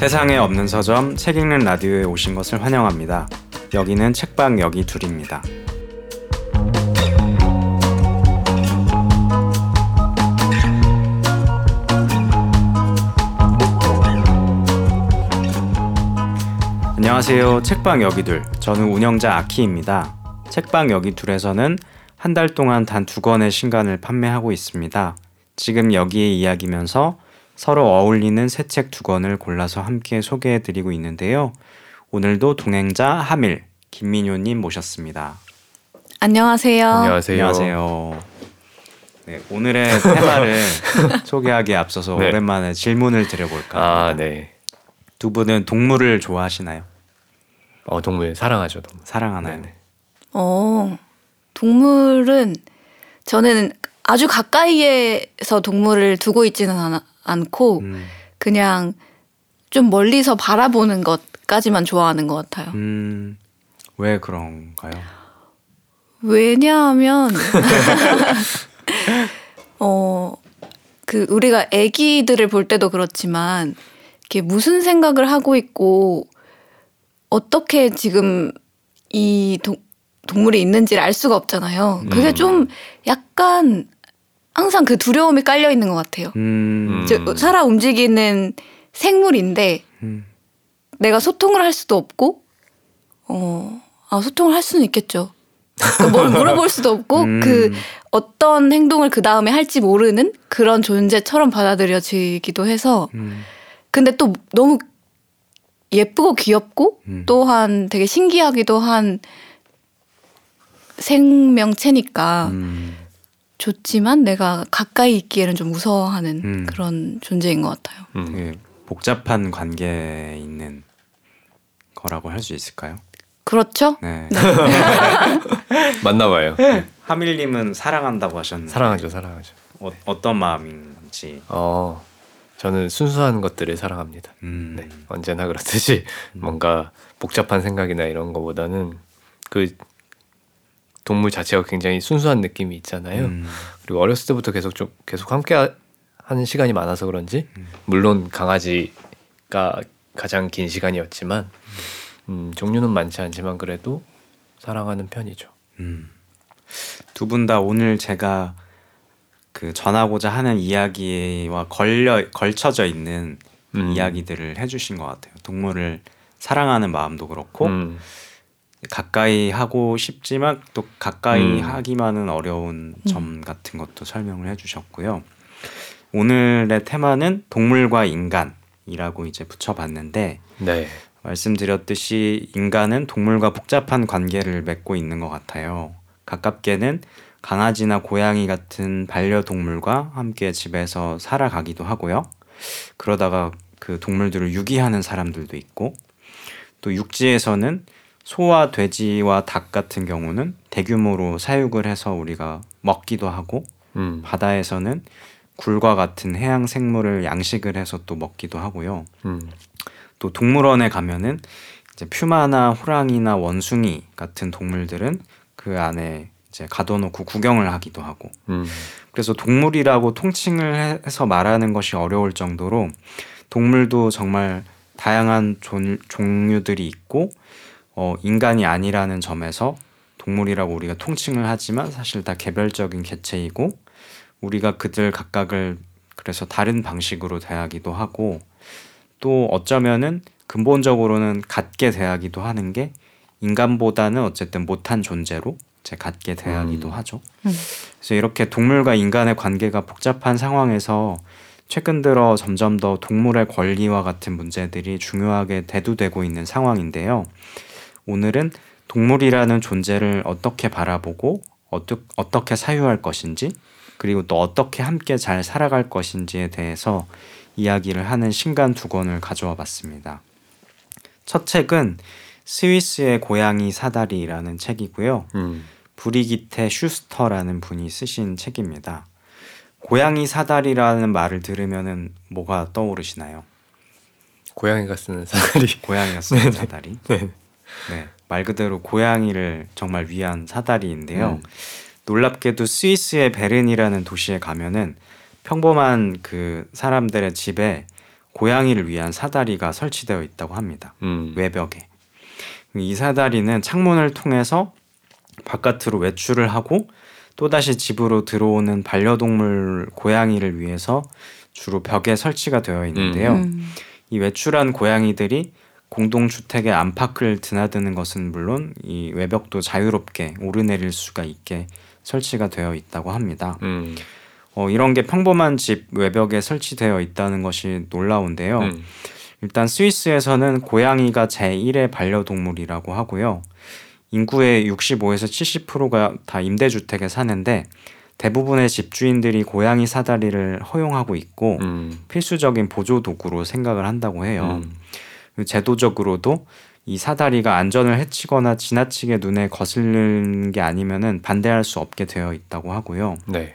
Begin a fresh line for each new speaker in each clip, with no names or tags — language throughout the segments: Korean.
세상에 없는 서점 책 읽는 라디오에 오신 것을 환영합니다. 여기는 책방 여기 둘입니다. 안녕하세요. 책방 여기 둘. 저는 운영자 아키입니다. 책방 여기 둘에서는 한 달 동안 단 두 권의 신간을 판매하고 있습니다. 지금 여기에 이야기면서 서로 어울리는 새 책 두 권을 골라서 함께 소개해 드리고 있는데요. 오늘도 동행자 하밀 김민효님 모셨습니다.
안녕하세요.
안녕하세요.
안녕하세요. 네, 오늘의 테마를 소개하기에 앞서서
네.
오랜만에 질문을 드려볼까.
아, 네.
두 분은 동물을 좋아하시나요?
어, 동물 사랑하죠, 동물.
사랑하나요?
네네.
어, 동물은 저는 아주 가까이에서 동물을 두고 있지는 않, 않고
음,
그냥 좀 멀리서 바라보는 것까지만 좋아하는 것 같아요.
음, 왜 그런가요?
왜냐하면 어, 그 우리가 아기들을 볼 때도 그렇지만 이게 무슨 생각을 하고 있고 어떻게 지금 이 동, 동물이 있는지를 알 수가 없잖아요. 그게
음.
좀 약간 항상 그 두려움이 깔려 있는 것 같아요.
음,
음.
저, 살아 움직이는 생물인데
음,
내가 소통을 할 수도 없고 어, 아, 소통을 할 수는 있겠죠. 그뭘 물어볼 수도 없고
음.
그 어떤 행동을 그 다음에 할지 모르는 그런 존재처럼 받아들여지기도 해서
음,
근데 또 너무 예쁘고 귀엽고
음.
또한 되게 신기하기도 한 생명체니까
음,
좋지만 내가 가까이 있기에는 좀 무서워하는
음.
그런 존재인 것 같아요.
음.
되게 복잡한 관계에 있는 거라고 할 수 있을까요?
그렇죠?
네.
맞나 봐요.
하밀님은 사랑한다고 하셨는데
사랑하죠, 사랑하죠.
어, 어떤 마음인지.
어, 저는 순수한 것들을 사랑합니다.
음,
네. 언제나 그렇듯이 뭔가 복잡한 생각이나 이런 거보다는 그 동물 자체가 굉장히 순수한 느낌이 있잖아요.
음,
그리고 어렸을 때부터 계속 좀 계속 함께 하- 하는 시간이 많아서 그런지 물론 강아지가 가장 긴 시간이었지만 음, 종류는 많지 않지만 그래도 사랑하는 편이죠.
음. 두분 다 오늘 제가 그 전하고자 하는 이야기와 걸려 걸쳐져 있는
음.
이야기들을 해주신 것 같아요. 동물을 사랑하는 마음도 그렇고
음,
가까이 하고 싶지만 또 가까이
음.
하기만은 어려운 점 같은 것도 설명을 해주셨고요. 오늘의 테마는 동물과 인간이라고 이제 붙여봤는데
네.
말씀드렸듯이 인간은 동물과 복잡한 관계를 맺고 있는 것 같아요. 가깝게는 강아지나 고양이 같은 반려동물과 함께 집에서 살아가기도 하고요. 그러다가 그 동물들을 유기하는 사람들도 있고 또 육지에서는 소와 돼지와 닭 같은 경우는 대규모로 사육을 해서 우리가 먹기도 하고
음,
바다에서는 굴과 같은 해양 생물을 양식을 해서 또 먹기도 하고요.
음,
또 동물원에 가면은 이제 퓨마나 호랑이나 원숭이 같은 동물들은 그 안에 이제 가둬놓고 구경을 하기도 하고.
음,
그래서 동물이라고 통칭을 해- 해서 말하는 것이 어려울 정도로 동물도 정말 다양한 종, 종류들이 있고 어, 인간이 아니라는 점에서 동물이라고 우리가 통칭을 하지만 사실 다 개별적인 개체이고 우리가 그들 각각을 그래서 다른 방식으로 대하기도 하고 또 어쩌면은 근본적으로는 같게 대하기도 하는 게 인간보다는 어쨌든 못한 존재로 제 같게 대하기도
음.
하죠.
음.
그래서 이렇게 동물과 인간의 관계가 복잡한 상황에서 최근 들어 점점 더 동물의 권리와 같은 문제들이 중요하게 대두되고 있는 상황인데요. 오늘은 동물이라는 존재를 어떻게 바라보고 어떠, 어떻게 사유할 것인지 그리고 또 어떻게 함께 잘 살아갈 것인지에 대해서 이야기를 하는 신간 두 권을 가져와 봤습니다. 첫 책은 스위스의 고양이 사다리라는 책이고요.
음.
브리기테 슈스터라는 분이 쓰신 책입니다. 고양이 사다리라는 말을 들으면은 뭐가 떠오르시나요?
고양이가 쓰는 사다리.
고양이가 쓰는 사다리.
네.
네, 말 그대로 고양이를 정말 위한 사다리인데요.
음.
놀랍게도 스위스의 베른이라는 도시에 가면은 평범한 그 사람들의 집에 고양이를 위한 사다리가 설치되어 있다고 합니다.
음.
외벽에. 이 사다리는 창문을 통해서 바깥으로 외출을 하고 또다시 집으로 들어오는 반려동물 고양이를 위해서 주로 벽에 설치가 되어 있는데요.
음.
이 외출한 고양이들이 공동주택의 안팎을 드나드는 것은 물론 이 외벽도 자유롭게 오르내릴 수가 있게 설치가 되어 있다고 합니다.
음.
어, 이런 게 평범한 집 외벽에 설치되어 있다는 것이 놀라운데요.
음.
일단 스위스에서는 고양이가 제1의 반려동물이라고 하고요. 인구의 65에서 70%가 다 임대주택에 사는데 대부분의 집주인들이 고양이 사다리를 허용하고 있고
음.
필수적인 보조 도구로 생각을 한다고 해요.
음.
제도적으로도 이 사다리가 안전을 해치거나 지나치게 눈에 거슬리는 게 아니면은 반대할 수 없게 되어 있다고 하고요.
네.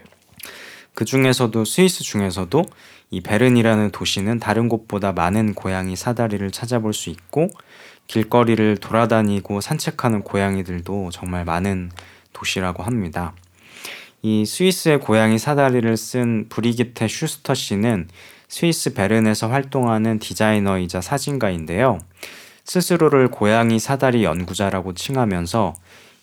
그 중에서도 스위스 중에서도 이 베른이라는 도시는 다른 곳보다 많은 고양이 사다리를 찾아볼 수 있고 길거리를 돌아다니고 산책하는 고양이들도 정말 많은 도시라고 합니다. 이 스위스의 고양이 사다리를 쓴 브리기테 슈스터 씨는 스위스 베른에서 활동하는 디자이너이자 사진가인데요. 스스로를 고양이 사다리 연구자라고 칭하면서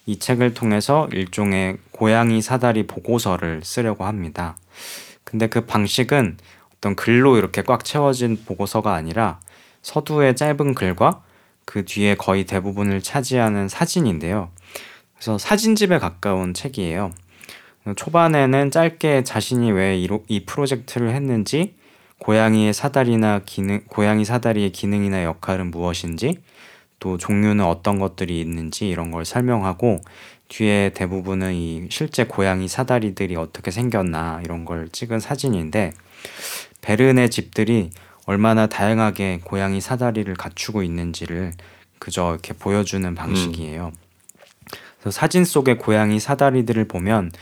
이 책을 통해서 일종의 고양이 사다리 보고서를 쓰려고 합니다. 근데 그 방식은 어떤 글로 이렇게 꽉 채워진 보고서가 아니라 서두의 짧은 글과 그 뒤에 거의 대부분을 차지하는 사진인데요. 그래서 사진집에 가까운 책이에요. 초반에는 짧게 자신이 왜 이 프로젝트를 했는지, 고양이의 사다리나 기능, 고양이 사다리의 기능이나 역할은 무엇인지, 또 종류는 어떤 것들이 있는지 이런 걸 설명하고 뒤에 대부분은 이 실제 고양이 사다리들이 어떻게 생겼나 이런 걸 찍은 사진인데 베른의 집들이 얼마나 다양하게 고양이 사다리를 갖추고 있는지를 그저 이렇게 보여주는 방식이에요. 그래서 사진 속의 고양이 사다리들을 보면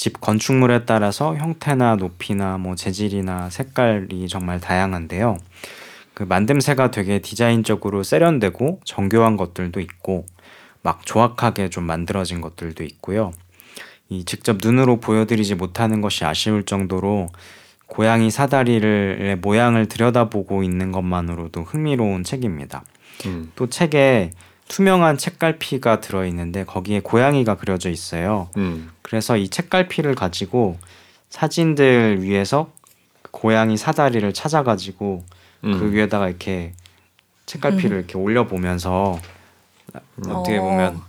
집 건축물에 따라서 형태나 높이나 뭐 재질이나 색깔이 정말 다양한데요. 그 만듦새가 되게 디자인적으로 세련되고 정교한 것들도 있고 막 조악하게 좀 만들어진 것들도 있고요. 이 직접 눈으로 보여드리지 못하는 것이 아쉬울 정도로 고양이 사다리를 모양을 들여다보고 있는 것만으로도 흥미로운 책입니다.
음.
또 책에 투명한 책갈피가 들어 있는데 거기에 고양이가 그려져 있어요.
음.
그래서 이 책갈피를 가지고 사진들 위에서 고양이 사다리를 찾아가지고
음.
그 위에다가 이렇게 책갈피를 이렇게 올려 보면서 어떻게
어.
보면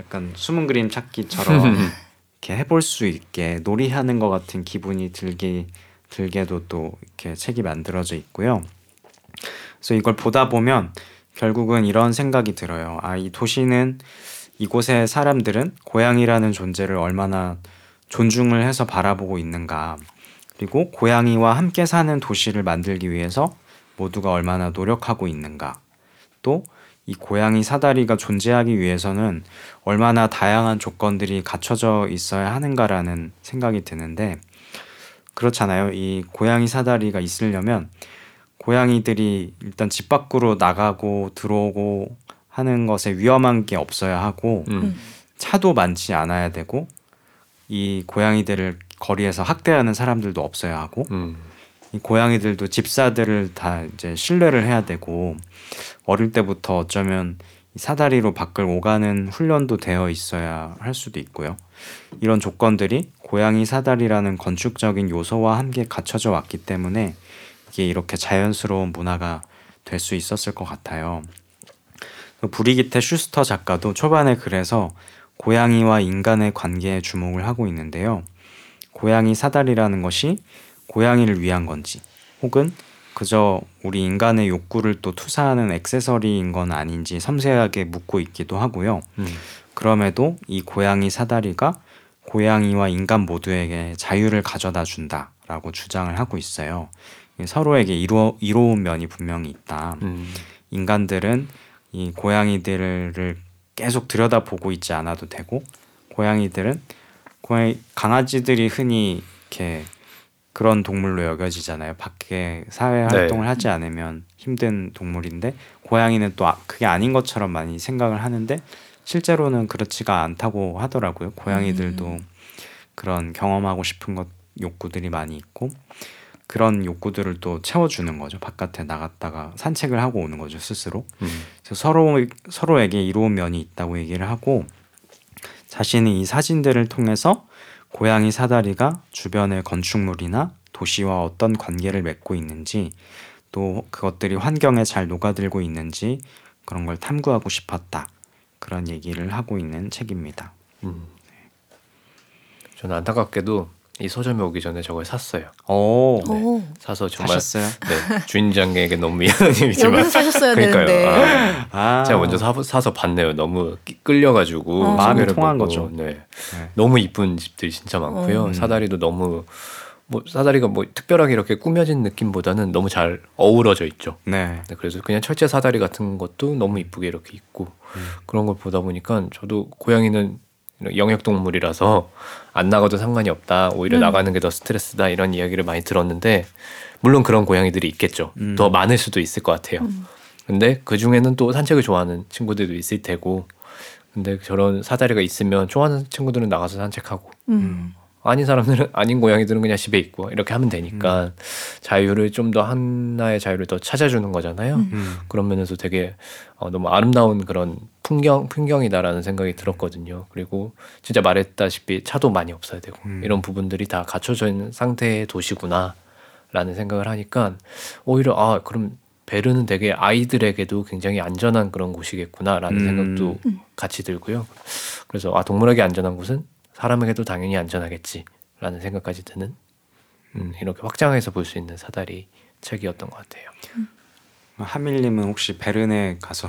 약간 숨은 그림 찾기처럼 이렇게 해볼 수 있게 놀이하는 것 같은 기분이 들게 들게도 또 이렇게 책이 만들어져 있고요. 그래서 이걸 보다 보면 결국은 이런 생각이 들어요. 아, 이 도시는 이곳의 사람들은 고양이라는 존재를 얼마나 존중을 해서 바라보고 있는가. 그리고 고양이와 함께 사는 도시를 만들기 위해서 모두가 얼마나 노력하고 있는가. 또 이 고양이 사다리가 존재하기 위해서는 얼마나 다양한 조건들이 갖춰져 있어야 하는가라는 생각이 드는데 그렇잖아요. 이 고양이 사다리가 있으려면 고양이들이 일단 집 밖으로 나가고 들어오고 하는 것에 위험한 게 없어야 하고
음.
차도 많지 않아야 되고 이 고양이들을 거리에서 학대하는 사람들도 없어야 하고
음.
이 고양이들도 집사들을 다 이제 신뢰를 해야 되고 어릴 때부터 어쩌면 이 사다리로 밖을 오가는 훈련도 되어 있어야 할 수도 있고요. 이런 조건들이 고양이 사다리라는 건축적인 요소와 함께 갖춰져 왔기 때문에 이게 이렇게 자연스러운 문화가 될 수 있었을 것 같아요. 그 브리기테 슈스터 작가도 초반에 그래서 고양이와 인간의 관계에 주목을 하고 있는데요. 고양이 사다리라는 것이 고양이를 위한 건지 혹은 그저 우리 인간의 욕구를 또 투사하는 액세서리인 건 아닌지 섬세하게 묻고 있기도 하고요.
음.
그럼에도 이 고양이 사다리가 고양이와 인간 모두에게 자유를 가져다 준다라고 주장을 하고 있어요. 서로에게 이로, 이로운 면이 분명히 있다.
음.
인간들은 이 고양이들을 계속 들여다보고 있지 않아도 되고 고양이들은 고양이 강아지들이 흔히 이렇게 그런 동물로 여겨지잖아요. 밖에 사회
네.
활동을 하지 않으면 힘든 동물인데 고양이는 또 아- 그게 아닌 것처럼 많이 생각을 하는데 실제로는 그렇지가 않다고 하더라고요. 고양이들도 그런 경험하고 싶은 것 욕구들이 많이 있고 그런 욕구들을 또 채워주는 거죠. 바깥에 나갔다가 산책을 하고 오는 거죠 스스로.
음.
그래서 서로 서로에게 이로운 면이 있다고 얘기를 하고 자신이 이 사진들을 통해서 고양이 사다리가 주변의 건축물이나 도시와 어떤 관계를 맺고 있는지 또 그것들이 환경에 잘 녹아들고 있는지 그런 걸 탐구하고 싶었다. 그런 얘기를 하고 있는 책입니다.
음. 저는 안타깝게도 이 서점에 오기 전에 저걸 샀어요.
오,
오.
사서 정말
사셨어요?
네, 주인장에게 너무 미안한 일이지만
여기서 사셨어야
그러니까요.
되는데.
아,
아,
제가 먼저 사, 사서 봤네요. 너무 끼- 끌려가지고
어.
마음이 통한
보고.
거죠.
네.
네.
너무 이쁜 집들이 진짜 많고요.
어.
사다리도 너무 뭐 사다리가 뭐 특별하게 이렇게 꾸며진 느낌보다는 너무 잘 어우러져 있죠.
네.
네, 그래서 그냥 철제 사다리 같은 것도 너무 이쁘게 이렇게 있고
음.
그런 걸 보다 보니까 저도 고양이는 영역 동물이라서 안 나가도 상관이 없다. 오히려
음.
나가는 게 더 스트레스다 이런 이야기를 많이 들었는데 물론 그런 고양이들이 있겠죠.
음.
더 많을 수도 있을 것 같아요.
음.
근데 그 중에는 또 산책을 좋아하는 친구들도 있을 테고 근데 저런 사다리가 있으면 좋아하는 친구들은 나가서 산책하고
음.
아닌 사람들은 아닌 고양이들은 그냥 집에 있고 이렇게 하면 되니까
음.
자유를 좀 더 하나의 자유를 더 찾아주는 거잖아요.
음.
음.
그런 면에서 되게 어, 너무 아름다운 그런 풍경 풍경이다라는 생각이 들었거든요. 그리고 진짜 말했다시피 차도 많이 없어야 되고
음.
이런 부분들이 다 갖춰져 있는 상태의 도시구나라는 생각을 하니까 오히려 아 그럼 베르는 되게 아이들에게도 굉장히 안전한 그런 곳이겠구나라는
음.
생각도 같이 들고요. 그래서 아 동물에게 안전한 곳은 사람에게도 당연히 안전하겠지라는 생각까지 드는 음, 이렇게 확장해서 볼 수 있는 사다리 책이었던 것 같아요.
하밀님은 혹시 베른에 가서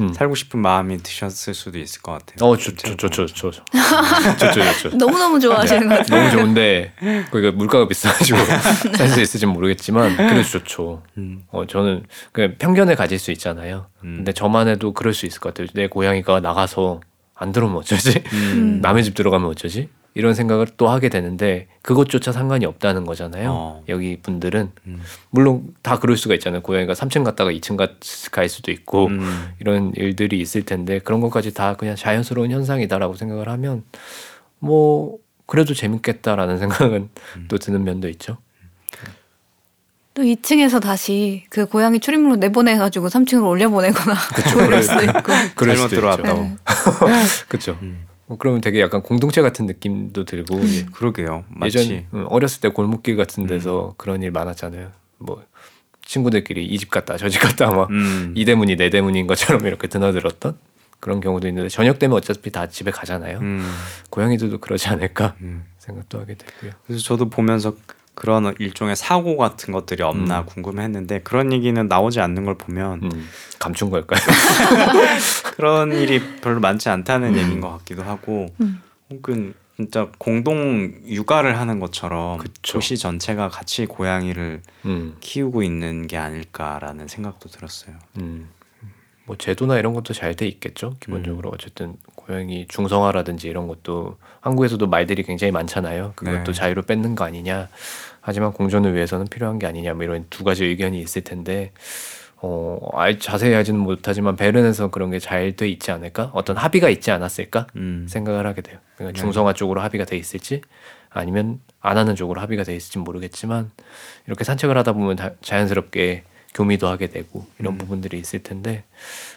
음.
살고 싶은 마음이 드셨을 수도 있을 것 같아요.
어, 저저저저저 저저저
너무 너무 좋아하시는 것 같아요.
너무 좋은데 거기가 물가가 비싸가지고 살 수 있을지 모르겠지만 그래도 좋죠.
음.
어 저는 그 편견을 가질 수 있잖아요.
음.
근데 저만 해도 그럴 수 있을 것 같아요. 내 고양이가 나가서 안 들어오면 어쩌지?
음.
남의 집 들어가면 어쩌지? 이런 생각을 또 하게 되는데 그것조차 상관이 없다는 거잖아요.
어.
여기 분들은
음.
물론 다 그럴 수가 있잖아요. 고양이가 3층 갔다가 2층 가- 갈 수도 있고
음.
이런 일들이 있을 텐데 그런 것까지 다 그냥 자연스러운 현상이다라고 생각을 하면 뭐 그래도 재밌겠다라는 생각은
음.
또 드는 면도 있죠.
또 2층에서 다시 그 고양이 출입문으로 내보내가지고 3층으로 올려보내거나 그럴 수도 있고.
잘못 들어왔다고.
그렇죠.
음.
뭐 그러면 되게 약간 공동체 같은 느낌도 들고 예.
그러게요.
예전 음, 어렸을 때 골목길 같은 데서 그런 일 많았잖아요. 뭐 친구들끼리 이 집 갔다 저 집 갔다 막
음.
이 대문이 내 대문인 것처럼 이렇게 드나들었던 그런 경우도 있는데 저녁 되면 어차피 다 집에 가잖아요.
음.
고양이들도 그러지 않을까
음.
생각도 하게 되고요.
그래서 저도 보면서 그런 일종의 사고 같은 것들이 없나
음.
궁금했는데 그런 얘기는 나오지 않는 걸 보면
음, 감춘 걸까요?
그런 일이 별로 많지 않다는 얘기인 것 같기도 하고
음.
혹은 진짜 공동 육아를 하는 것처럼
그쵸.
도시 전체가 같이 고양이를
음,
키우고 있는 게 아닐까라는 생각도 들었어요.
음. 뭐 제도나 이런 것도 잘 돼 있겠죠. 기본적으로 어쨌든 고양이 중성화라든지 이런 것도 한국에서도 말들이 굉장히 많잖아요. 그것도
네.
자유로 뺏는 거 아니냐. 하지만 공존을 위해서는 필요한 게 아니냐. 뭐 이런 두 가지 의견이 있을 텐데 어, 알, 자세히 하지는 못하지만 베른에서 그런 게 잘 돼 있지 않을까? 어떤 합의가 있지 않았을까?
음.
생각을 하게 돼요. 그러니까
네.
중성화 쪽으로 합의가 돼 있을지 아니면 안 하는 쪽으로 합의가 돼 있을지 모르겠지만 이렇게 산책을 하다 보면 다- 자연스럽게 교미도 하게 되고 이런
음.
부분들이 있을 텐데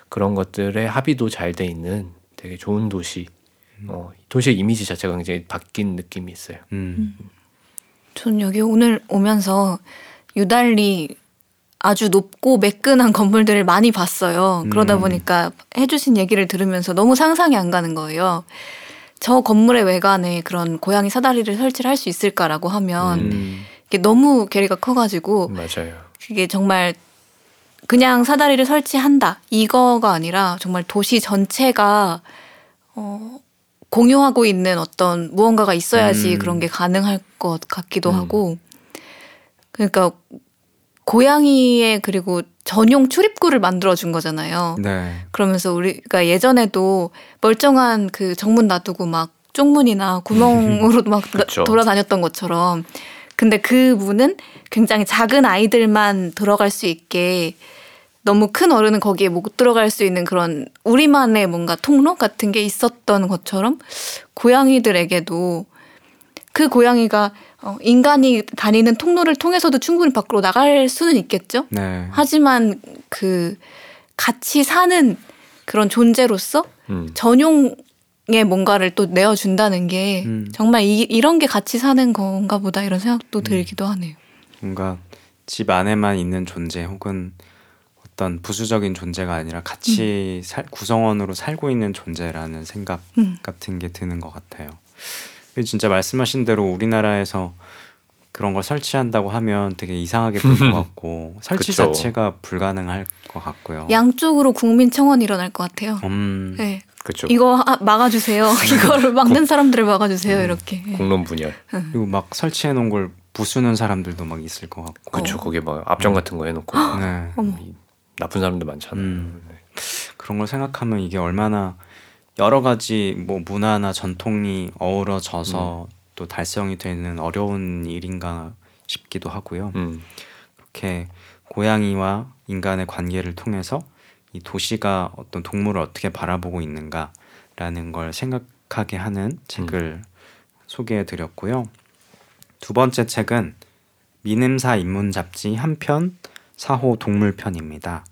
그런 것들의 합의도 잘 돼 있는 되게 좋은 도시.
음.
어, 도시의 이미지 자체가 굉장히 바뀐 느낌이 있어요.
음.
전 여기 오늘 오면서 유달리 아주 높고 매끈한 건물들을 많이 봤어요. 그러다
음.
보니까 해주신 얘기를 들으면서 너무 상상이 안 가는 거예요. 저 건물의 외관에 그런 고양이 사다리를 설치를 할 수 있을까라고 하면
음.
이게 너무 괴리가 커가지고
맞아요.
그게 정말 그냥 사다리를 설치한다 이거가 아니라 정말 도시 전체가 어, 공유하고 있는 어떤 무언가가 있어야지
음.
그런 게 가능할 것 같기도
음.
하고 그러니까 고양이의 그리고 전용 출입구를 만들어 준 거잖아요.
네.
그러면서 우리가 예전에도 멀쩡한 그 정문 놔두고 막 쪽문이나 구멍으로 막 나-
그쵸.
돌아다녔던 것처럼 근데 그 문은 굉장히 작은 아이들만 들어갈 수 있게 너무 큰 어른은 거기에 못 들어갈 수 있는 그런 우리만의 뭔가 통로 같은 게 있었던 것처럼 고양이들에게도 그 고양이가 어, 인간이 다니는 통로를 통해서도 충분히 밖으로 나갈 수는 있겠죠.
네.
하지만 그 같이 사는 그런 존재로서
음.
전용 의 뭔가를 또 내어준다는 게
음.
정말 이, 이런 게 같이 사는 건가 보다 이런 생각도 들기도 하네요.
뭔가 집 안에만 있는 존재 혹은 어떤 부수적인 존재가 아니라 같이 살, 구성원으로 살고 있는 존재라는 생각
음.
같은 게 드는 것 같아요. 진짜 말씀하신 대로 우리나라에서 그런 걸 설치한다고 하면 되게 이상하게 볼 것 같고 설치
그쵸.
자체가 불가능할 것 같고요.
양쪽으로 국민 청원 일어날 것 같아요.
음,
네.
그렇죠.
이거 하- 막아주세요. 이거를 막는 사람들을 막아주세요. 이렇게. 예.
공론 분열.
그리고 막 설치해 놓은 걸 부수는 사람들도 막 있을 것 같고.
그렇죠.
어.
거기에 막 압정 같은 거 해놓고
네.
나쁜 사람들 많잖아요.
음. 그런 걸 생각하면 이게 얼마나 여러 가지 뭐 문화나 전통이 어우러져서 또 달성이 되는 어려운 일인가 싶기도 하고요.
음.
이렇게 고양이와 인간의 관계를 통해서 이 도시가 어떤 동물을 어떻게 바라보고 있는가라는 걸 생각하게 하는 책을 소개해 드렸고요. 두 번째 책은 미ንም사 인문 잡지 한편 사호 동물 편입니다.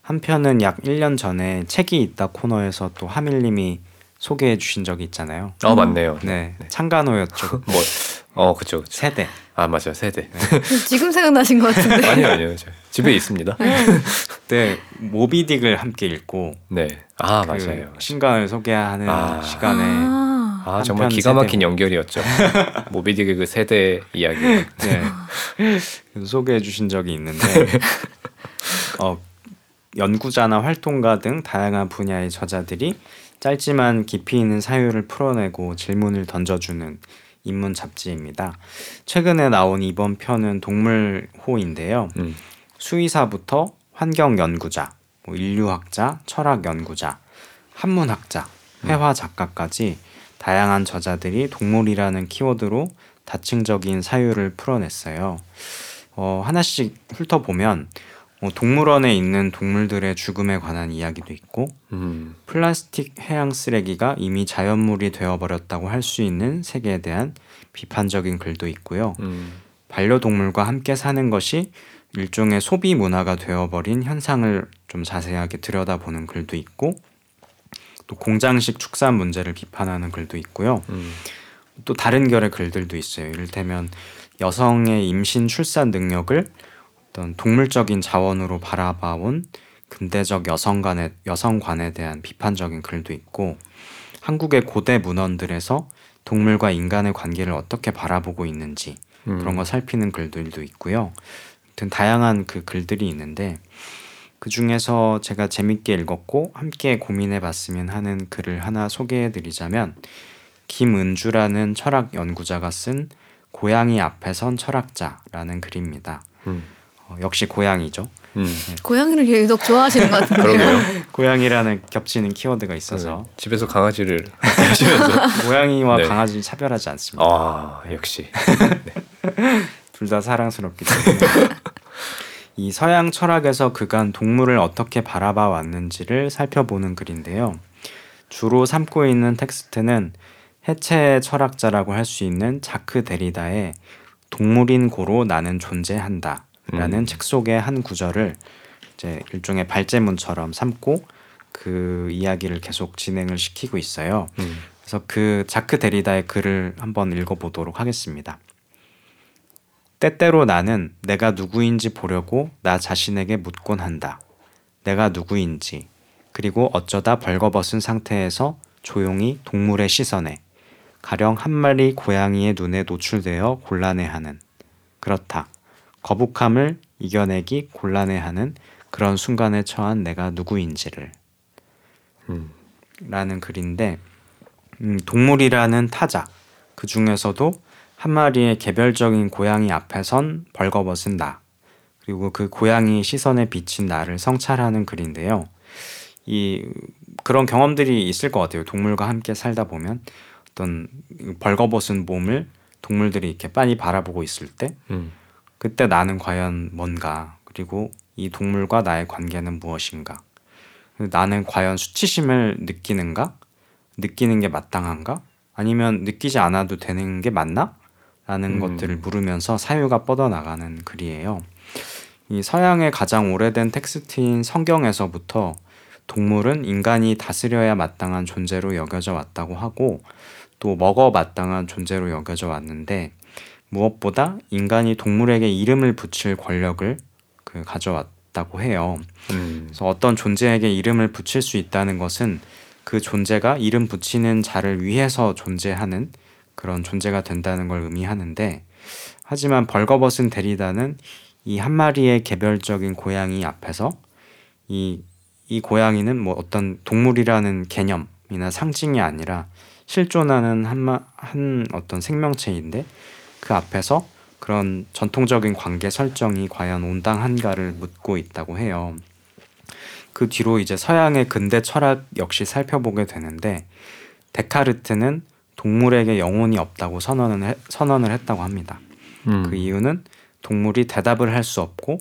한 편은 약 1년 전에 책이 있다 코너에서 또 하밀님이 소개해 주신 적이 있잖아요.
어 맞네요.
네, 창간호였죠.
뭐, 어. 그쵸.
세대.
아 맞아요. 세대.
지금 생각나신 것 같은데.
아니요 아니요. 저 집에 있습니다.
그때 모비딕을 함께 읽고
네. 아
그
맞아요.
신간을 소개하는
아.
시간에
아,
아 정말 기가 막힌
세대.
연결이었죠. 모비딕의 그 세대 이야기.
네. 그래서 소개해 주신 적이 있는데 어, 연구자나 활동가 등 다양한 분야의 저자들이 짧지만 깊이 있는 사유를 풀어내고 질문을 던져주는 인문 잡지입니다. 최근에 나온 이번 편은 동물호인데요.
음.
수의사부터 환경 연구자, 뭐 인류학자, 철학 연구자, 한문학자, 회화 작가까지 다양한 저자들이 동물이라는 키워드로 다층적인 사유를 풀어냈어요. 어, 하나씩 훑어보면 어, 동물원에 있는 동물들의 죽음에 관한 이야기도 있고
음.
플라스틱 해양 쓰레기가 이미 자연물이 되어버렸다고 할 수 있는 세계에 대한 비판적인 글도 있고요.
음.
반려동물과 함께 사는 것이 일종의 소비 문화가 되어버린 현상을 좀 자세하게 들여다보는 글도 있고 또 공장식 축산 문제를 비판하는 글도 있고요.
음.
또 다른 결의 글들도 있어요. 이를테면 여성의 임신 출산 능력을 어떤 동물적인 자원으로 바라봐온 근대적 여성관에 여성관에 대한 비판적인 글도 있고 한국의 고대 문헌들에서 동물과 인간의 관계를 어떻게 바라보고 있는지
음.
그런 거 살피는 글들도 있고요. 아무튼 다양한 그 글들이 있는데 그 중에서 제가 재밌게 읽었고 함께 고민해 봤으면 하는 글을 하나 소개해 드리자면 김은주라는 철학 연구자가 쓴 고양이 앞에 선 철학자라는 글입니다.
음.
어, 역시 고양이죠.
음.
고양이를 유독 좋아하시는 것 같은데요.
그러게요.
고양이라는 겹치는 키워드가 있어서
집에서 강아지를
고양이와
네.
강아지를 차별하지 않습니다.
아 역시
둘다 사랑스럽기 때문에 이 서양 철학에서 그간 동물을 어떻게 바라봐 왔는지를 살펴보는 글인데요. 주로 삼고 있는 텍스트는 해체 철학자라고 할 수 있는 자크 데리다의 동물인 고로 나는 존재한다 라는
음.
책 속의 한 구절을 이제 일종의 발제문처럼 삼고 그 이야기를 계속 진행을 시키고 있어요.
음.
그래서 그 자크 데리다의 글을 한번 읽어보도록 하겠습니다. 때때로 나는 내가 누구인지 보려고 나 자신에게 묻곤 한다. 내가 누구인지, 그리고 어쩌다 벌거벗은 상태에서 조용히 동물의 시선에, 가령 한 마리 고양이의 눈에 노출되어 곤란해하는, 그렇다. 거북함을 이겨내기 곤란해하는 그런 순간에 처한 내가 누구인지를.
음.
라는 글인데 음, 동물이라는 타자 그 중에서도 한 마리의 개별적인 고양이 앞에 선 벌거벗은 나 그리고 그 고양이 시선에 비친 나를 성찰하는 글인데요. 이 그런 경험들이 있을 것 같아요. 동물과 함께 살다 보면 어떤 벌거벗은 몸을 동물들이 이렇게 빤히 바라보고 있을 때
음.
그때 나는 과연 뭔가 그리고 이 동물과 나의 관계는 무엇인가 나는 과연 수치심을 느끼는가 느끼는 게 마땅한가 아니면 느끼지 않아도 되는 게 맞나 라는
음.
것들을 물으면서 사유가 뻗어나가는 글이에요. 이 서양의 가장 오래된 텍스트인 성경에서부터 동물은 인간이 다스려야 마땅한 존재로 여겨져 왔다고 하고 또 먹어 마땅한 존재로 여겨져 왔는데 무엇보다 인간이 동물에게 이름을 붙일 권력을 그 가져왔다고 해요.
음.
그래서 어떤 존재에게 이름을 붙일 수 있다는 것은 그 존재가 이름 붙이는 자를 위해서 존재하는 그런 존재가 된다는 걸 의미하는데 하지만 벌거벗은 데리다는 이 한 마리의 개별적인 고양이 앞에서 이, 이 고양이는 뭐 어떤 동물이라는 개념이나 상징이 아니라 실존하는 한, 마, 한 어떤 생명체인데 그 앞에서 그런 전통적인 관계 설정이 과연 온당한가를 묻고 있다고 해요. 그 뒤로 이제 서양의 근대 철학 역시 살펴보게 되는데 데카르트는 동물에게 영혼이 없다고 선언을, 해- 선언을 했다고 합니다.
음.
그 이유는 동물이 대답을 할 수 없고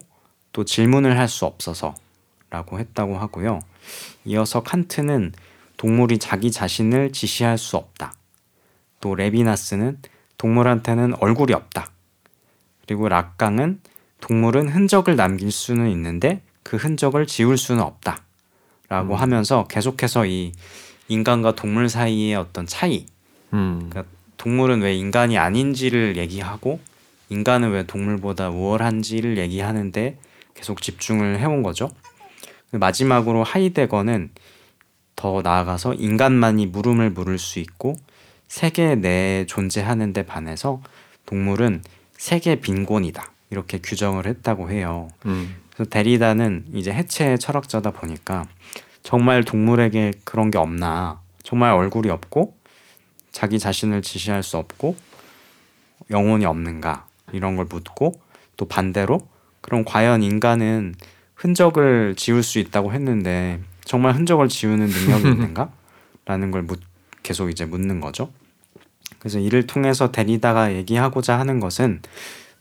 또 질문을 할 수 없어서라고 했다고 하고요. 이어서 칸트는 동물이 자기 자신을 지시할 수 없다. 또 레비나스는 동물한테는 얼굴이 없다. 그리고 락강은 동물은 흔적을 남길 수는 있는데 그 흔적을 지울 수는 없다. 라고
음.
하면서 계속해서 이 인간과 동물 사이의 어떤 차이,
음.
그러니까 동물은 왜 인간이 아닌지를 얘기하고 인간은 왜 동물보다 우월한지를 얘기하는데 계속 집중을 해온 거죠. 마지막으로 하이데거는 더 나아가서 인간만이 물음을 물을 수 있고 세계 내에 존재하는 데 반해서 동물은 세계 빈곤이다. 이렇게 규정을 했다고 해요.
음.
그래서 데리다는 이제 해체 철학자다 보니까 정말 동물에게 그런 게 없나 정말 얼굴이 없고 자기 자신을 지시할 수 없고 영혼이 없는가 이런 걸 묻고 또 반대로 그럼 과연 인간은 흔적을 지울 수 있다고 했는데 정말 흔적을 지우는 능력이 있는가? 라는 걸 묻, 계속 이제 묻는 거죠. 그래서 이를 통해서 데리다가 얘기하고자 하는 것은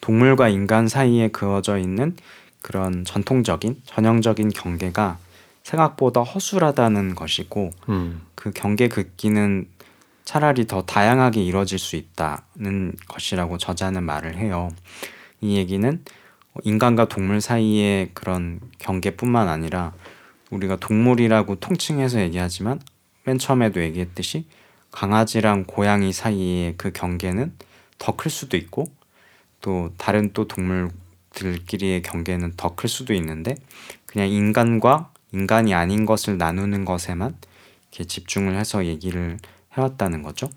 동물과 인간 사이에 그어져 있는 그런 전통적인 전형적인 경계가 생각보다 허술하다는 것이고
음.
그 경계 긋기는 차라리 더 다양하게 이루어질 수 있다는 것이라고 저자는 말을 해요. 이 얘기는 인간과 동물 사이의 그런 경계뿐만 아니라 우리가 동물이라고 통칭해서 얘기하지만 맨 처음에도 얘기했듯이 강아지랑 고양이 사이의 그 경계는 더 클 수도 있고 또 다른 또 동물들끼리의 경계는 더 클 수도 있는데 그냥 인간과 인간이 아닌 것을 나누는 것에만 이렇게 집중을 해서 얘기를 해왔다는 거죠.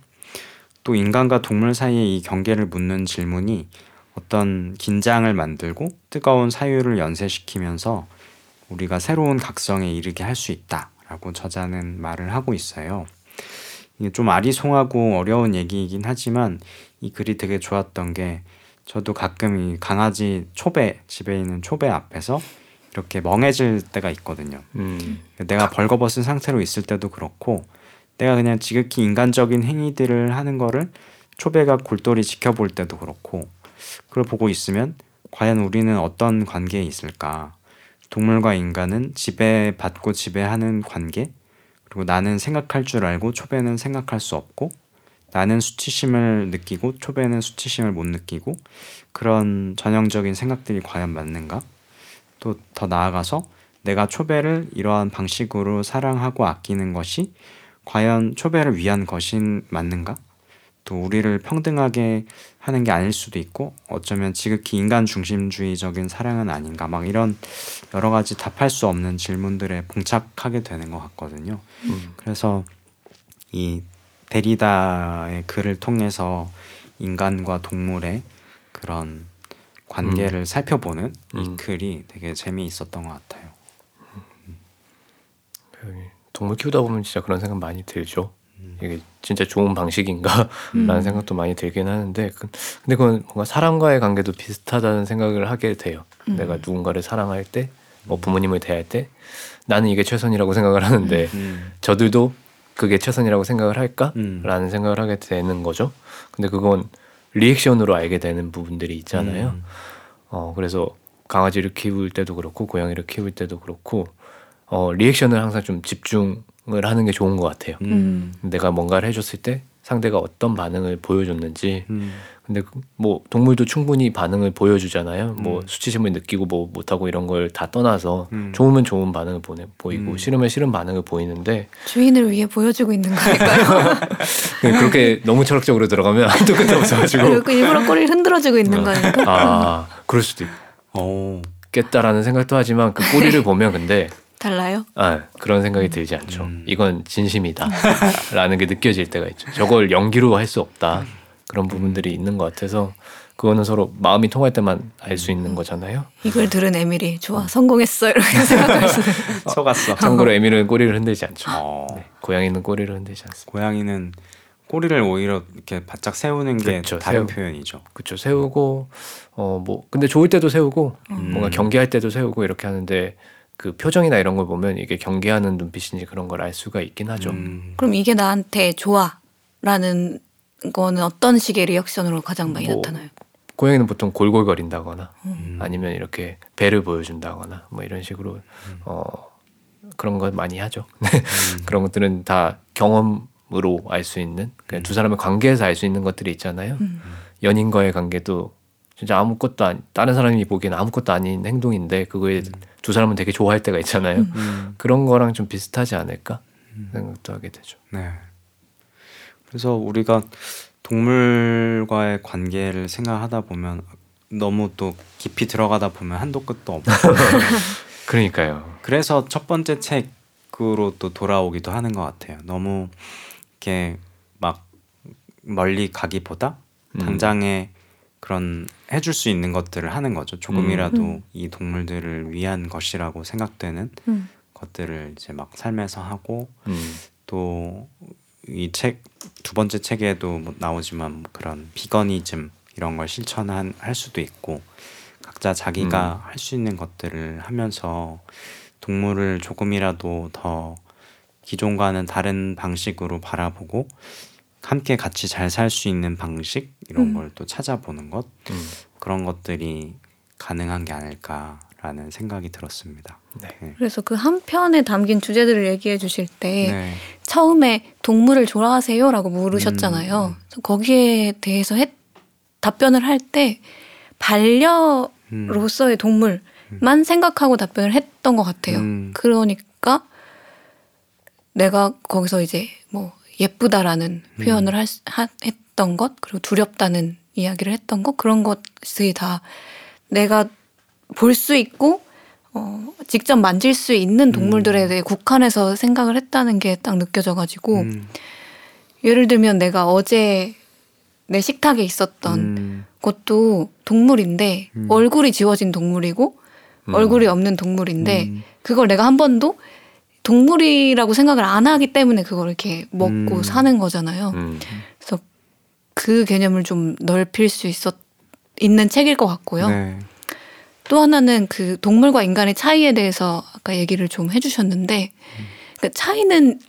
또 인간과 동물 사이의 이 경계를 묻는 질문이 어떤 긴장을 만들고 뜨거운 사유를 연쇄시키면서 우리가 새로운 각성에 이르게 할 수 있다라고 저자는 말을 하고 있어요. 이게 좀 아리송하고 어려운 얘기이긴 하지만 이 글이 되게 좋았던 게 저도 가끔 이 강아지 초배 집에 있는 초배 앞에서 이렇게 멍해질 때가 있거든요.
음.
내가 벌거벗은 상태로 있을 때도 그렇고 내가 그냥 지극히 인간적인 행위들을 하는 거를 초배가 골똘히 지켜볼 때도 그렇고 그걸 보고 있으면 과연 우리는 어떤 관계에 있을까? 동물과 인간은 지배받고 지배하는 관계? 그리고 나는 생각할 줄 알고 초배는 생각할 수 없고 나는 수치심을 느끼고 초배는 수치심을 못 느끼고 그런 전형적인 생각들이 과연 맞는가? 또 더 나아가서 내가 초배를 이러한 방식으로 사랑하고 아끼는 것이 과연 초배를 위한 것인 맞는가? 또 우리를 평등하게 하는 게 아닐 수도 있고 어쩌면 지극히 인간 중심주의적인 사랑은 아닌가 막 이런 여러 가지 답할 수 없는 질문들에 봉착하게 되는 것 같거든요.
음.
그래서 이 데리다의 글을 통해서 인간과 동물의 그런 관계를 살펴보는 이
음.
글이 되게 재미있었던 것 같아요.
동물 키우다 보면 진짜 그런 생각 많이 들죠. 이게 진짜 좋은 방식인가라는
음.
생각도 많이 들긴 하는데 그- 근데 그건 뭔가 사람과의 관계도 비슷하다는 생각을 하게 돼요.
음.
내가 누군가를 사랑할 때, 뭐 부모님을 대할 때 나는 이게 최선이라고 생각을 하는데
음.
저들도 그게 최선이라고 생각을 할까?
음.
라는 생각을 하게 되는 거죠. 근데 그건 리액션으로 알게 되는 부분들이 있잖아요.
음.
어, 그래서 강아지를 키울 때도 그렇고 고양이를 키울 때도 그렇고 어, 리액션을 항상 좀 집중 을 하는 게 좋은 것 같아요.
음.
내가 뭔가를 해줬을 때 상대가 어떤 반응을 보여줬는지
음.
근데 그- 뭐 동물도 충분히 반응을 보여주잖아요. 뭐
음.
수치심을 느끼고 뭐 못하고 이런 걸 다 떠나서
음.
좋으면 좋은 반응을 보내 보이고
음.
싫으면 싫은 반응을 보이는데
주인을 위해 보여주고 있는 거니까요.
그렇게 너무 철학적으로 들어가면 한도 끝도 없어가지고
그리고 일부러 꼬리를 흔들어주고 있는 거니까.
아 그럴 수도
어.
있겠다라는 생각도 하지만 그 꼬리를 보면 근데
달라요?
아 그런 생각이 들지 않죠.
음.
이건 진심이다라는 게 느껴질 때가 있죠. 저걸 연기로 할 수 없다 그런 부분들이 있는 것 같아서 그거는 서로 마음이 통할 때만 알 수 있는 거잖아요.
이걸 들은 에밀이 좋아 성공했어 이렇게 생각할 수.
속았어.
참고로 에밀은 꼬리를 흔들지 않죠.
어.
네, 고양이는 꼬리를 흔들지 않습니다.
고양이는 꼬리를 오히려 이렇게 바짝 세우는 게
그렇죠,
다른
세우-
표현이죠.
그렇죠. 세우고 어 뭐 근데 좋을 때도 세우고
음.
뭔가 경계할 때도 세우고 이렇게 하는데 그 표정이나 이런 걸 보면 이게 경계하는 눈빛인지 그런 걸 알 수가 있긴 하죠.
음.
그럼 이게 나한테 좋아라는 거는 어떤 식의 리액션으로 가장 많이
뭐,
나타나요?
고양이는 보통 골골거린다거나
음.
아니면 이렇게 배를 보여준다거나 뭐 이런 식으로 어 그런 걸 많이 하죠. 그런 것들은 다 경험으로 알 수 있는 그냥 두 사람의 관계에서 알 수 있는 것들이 있잖아요.
음.
연인과의 관계도 진짜 아무것도 아니 다른 사람이 보기에는 아무것도 아닌 행동인데 그거에 두 사람은 되게 좋아할 때가 있잖아요.
음.
그런 거랑 좀 비슷하지 않을까 생각도 하게 되죠.
네. 그래서 우리가 동물과의 관계를 생각하다 보면 너무 또 깊이 들어가다 보면 한도 끝도 없고
그러니까요.
그래서 첫 번째 책으로 또 돌아오기도 하는 것 같아요. 너무 이렇게 막 멀리 가기보다
음.
당장에 그런 해줄 수 있는 것들을 하는 거죠. 조금이라도
음.
이 동물들을 위한 것이라고 생각되는
음.
것들을 이제 막 삶에서 하고
음.
또이 책 두 번째 책에도 뭐 나오지만 그런 비거니즘 이런 걸 실천한 할 수도 있고 각자 자기가 할 수 있는 것들을 하면서 동물을 조금이라도 더 기존과는 다른 방식으로 바라보고 함께 같이 잘 살 수 있는 방식 이런
음.
걸또 찾아보는 것
음.
그런 것들이 가능한 게 아닐까라는 생각이 들었습니다.
네.
네.
그래서 그 한 편에 담긴 주제들을 얘기해 주실 때
네.
처음에 동물을 좋아하세요라고 물으셨잖아요.
음.
거기에 대해서 했- 답변을 할 때 반려로서의
음.
동물만 생각하고 답변을 했던 것 같아요.
음.
그러니까 내가 거기서 이제 뭐 예쁘다라는
음.
표현을 할 수- 하- 했던 것 그리고 두렵다는 이야기를 했던 것 그런 것이 다 내가 볼 수 있고 어, 직접 만질 수 있는 동물들에 대해 국한해서 생각을 했다는 게 딱 느껴져가지고
음.
예를 들면 내가 어제 내 식탁에 있었던
음.
것도 동물인데
음.
얼굴이 지워진 동물이고
음.
얼굴이 없는 동물인데
음.
그걸 내가 한 번도 동물이라고 생각을 안 하기 때문에 그걸 이렇게 먹고
음.
사는 거잖아요.
음.
그래서 그 개념을 좀 넓힐 수 있었 있는 책일 것 같고요.
네.
또 하나는 그 동물과 인간의 차이에 대해서 아까 얘기를 좀 해주셨는데 그 차이는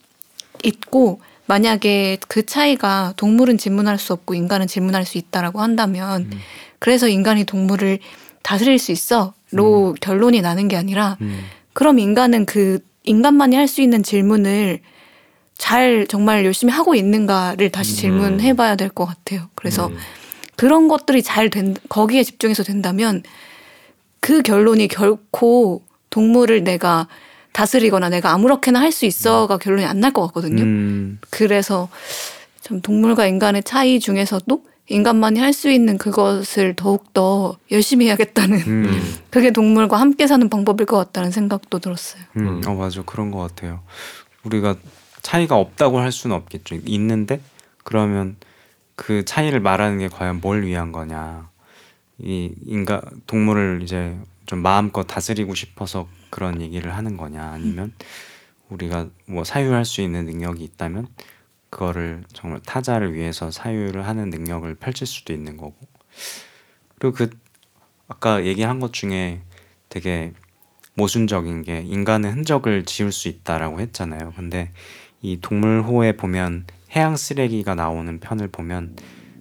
있고 만약에 그 차이가 동물은 질문할 수 없고 인간은 질문할 수 있다라고 한다면
음.
그래서 인간이 동물을 다스릴 수 있어로 결론이 나는 게 아니라
음.
그럼 인간은 그 인간만이 할 수 있는 질문을 잘 정말 열심히 하고 있는가를 다시
음.
질문해 봐야 될 것 같아요. 그래서
음.
그런 것들이 잘 된, 거기에 집중해서 된다면 그 결론이 결코 동물을 내가 다스리거나 내가 아무렇게나 할 수 있어가 결론이 안 날 것 같거든요.
음.
그래서 좀 동물과 인간의 차이 중에서도 인간만이 할 수 있는 그것을 더욱더 열심히 해야겠다는
음.
그게 동물과 함께 사는 방법일 것 같다는 생각도 들었어요.
음. 어 맞아 그런 것 같아요. 우리가 차이가 없다고 할 수는 없겠죠. 있는데 그러면 그 차이를 말하는 게 과연 뭘 위한 거냐? 이 인간 동물을 이제 좀 마음껏 다스리고 싶어서 그런 얘기를 하는 거냐? 아니면 우리가 뭐 사유할 수 있는 능력이 있다면 그거를 정말 타자를 위해서 사유를 하는 능력을 펼칠 수도 있는 거고. 그리고 그 아까 얘기한 것 중에 되게 모순적인 게 인간은 흔적을 지울 수 있다라고 했잖아요. 근데 이 동물호에 보면 해양 쓰레기가 나오는 편을 보면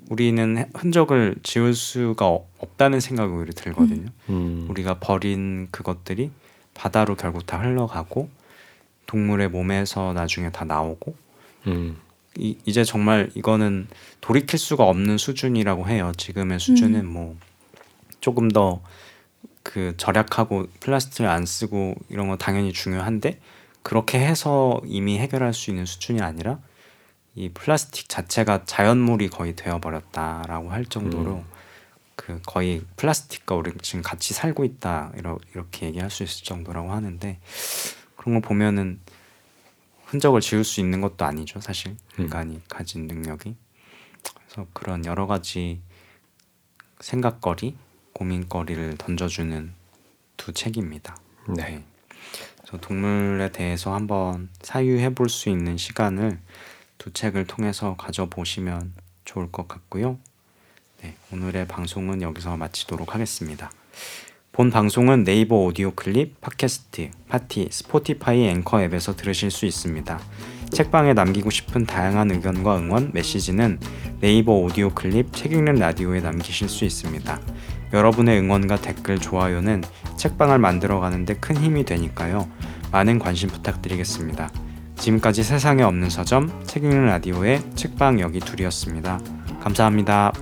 우리는 해- 흔적을 지울 수가 어- 없다는 생각이 오히려 들거든요.
음.
우리가 버린 그것들이 바다로 결국 다 흘러가고 동물의 몸에서 나중에 다 나오고
음.
이, 이제 정말 이거는 돌이킬 수가 없는 수준이라고 해요. 지금의 수준은 뭐 조금 더 그 절약하고 플라스틱을 안 쓰고 이런 거 당연히 중요한데 그렇게 해서 이미 해결할 수 있는 수준이 아니라 이 플라스틱 자체가 자연물이 거의 되어버렸다라고 할 정도로
음.
그 거의 플라스틱과 우리 지금 같이 살고 있다 이러, 이렇게 얘기할 수 있을 정도라고 하는데 그런 거 보면은 흔적을 지울 수 있는 것도 아니죠 사실
음.
인간이 가진 능력이 그래서 그런 여러 가지 생각거리 고민거리를 던져주는 두 책입니다.
네.
그래서 동물에 대해서 한번 사유해 볼 수 있는 시간을 두 책을 통해서 가져보시면 좋을 것 같고요. 네, 오늘의 방송은 여기서 마치도록 하겠습니다. 본 방송은 네이버 오디오 클립, 팟캐스트, 파티, 스포티파이 앵커 앱에서 들으실 수 있습니다. 책방에 남기고 싶은 다양한 의견과 응원, 메시지는 네이버 오디오 클립 책 읽는 라디오에 남기실 수 있습니다. 여러분의 응원과 댓글, 좋아요는 책방을 만들어가는데 큰 힘이 되니까요. 많은 관심 부탁드리겠습니다. 지금까지 세상에 없는 서점 책 읽는 라디오의 책방 여기 둘이었습니다. 감사합니다.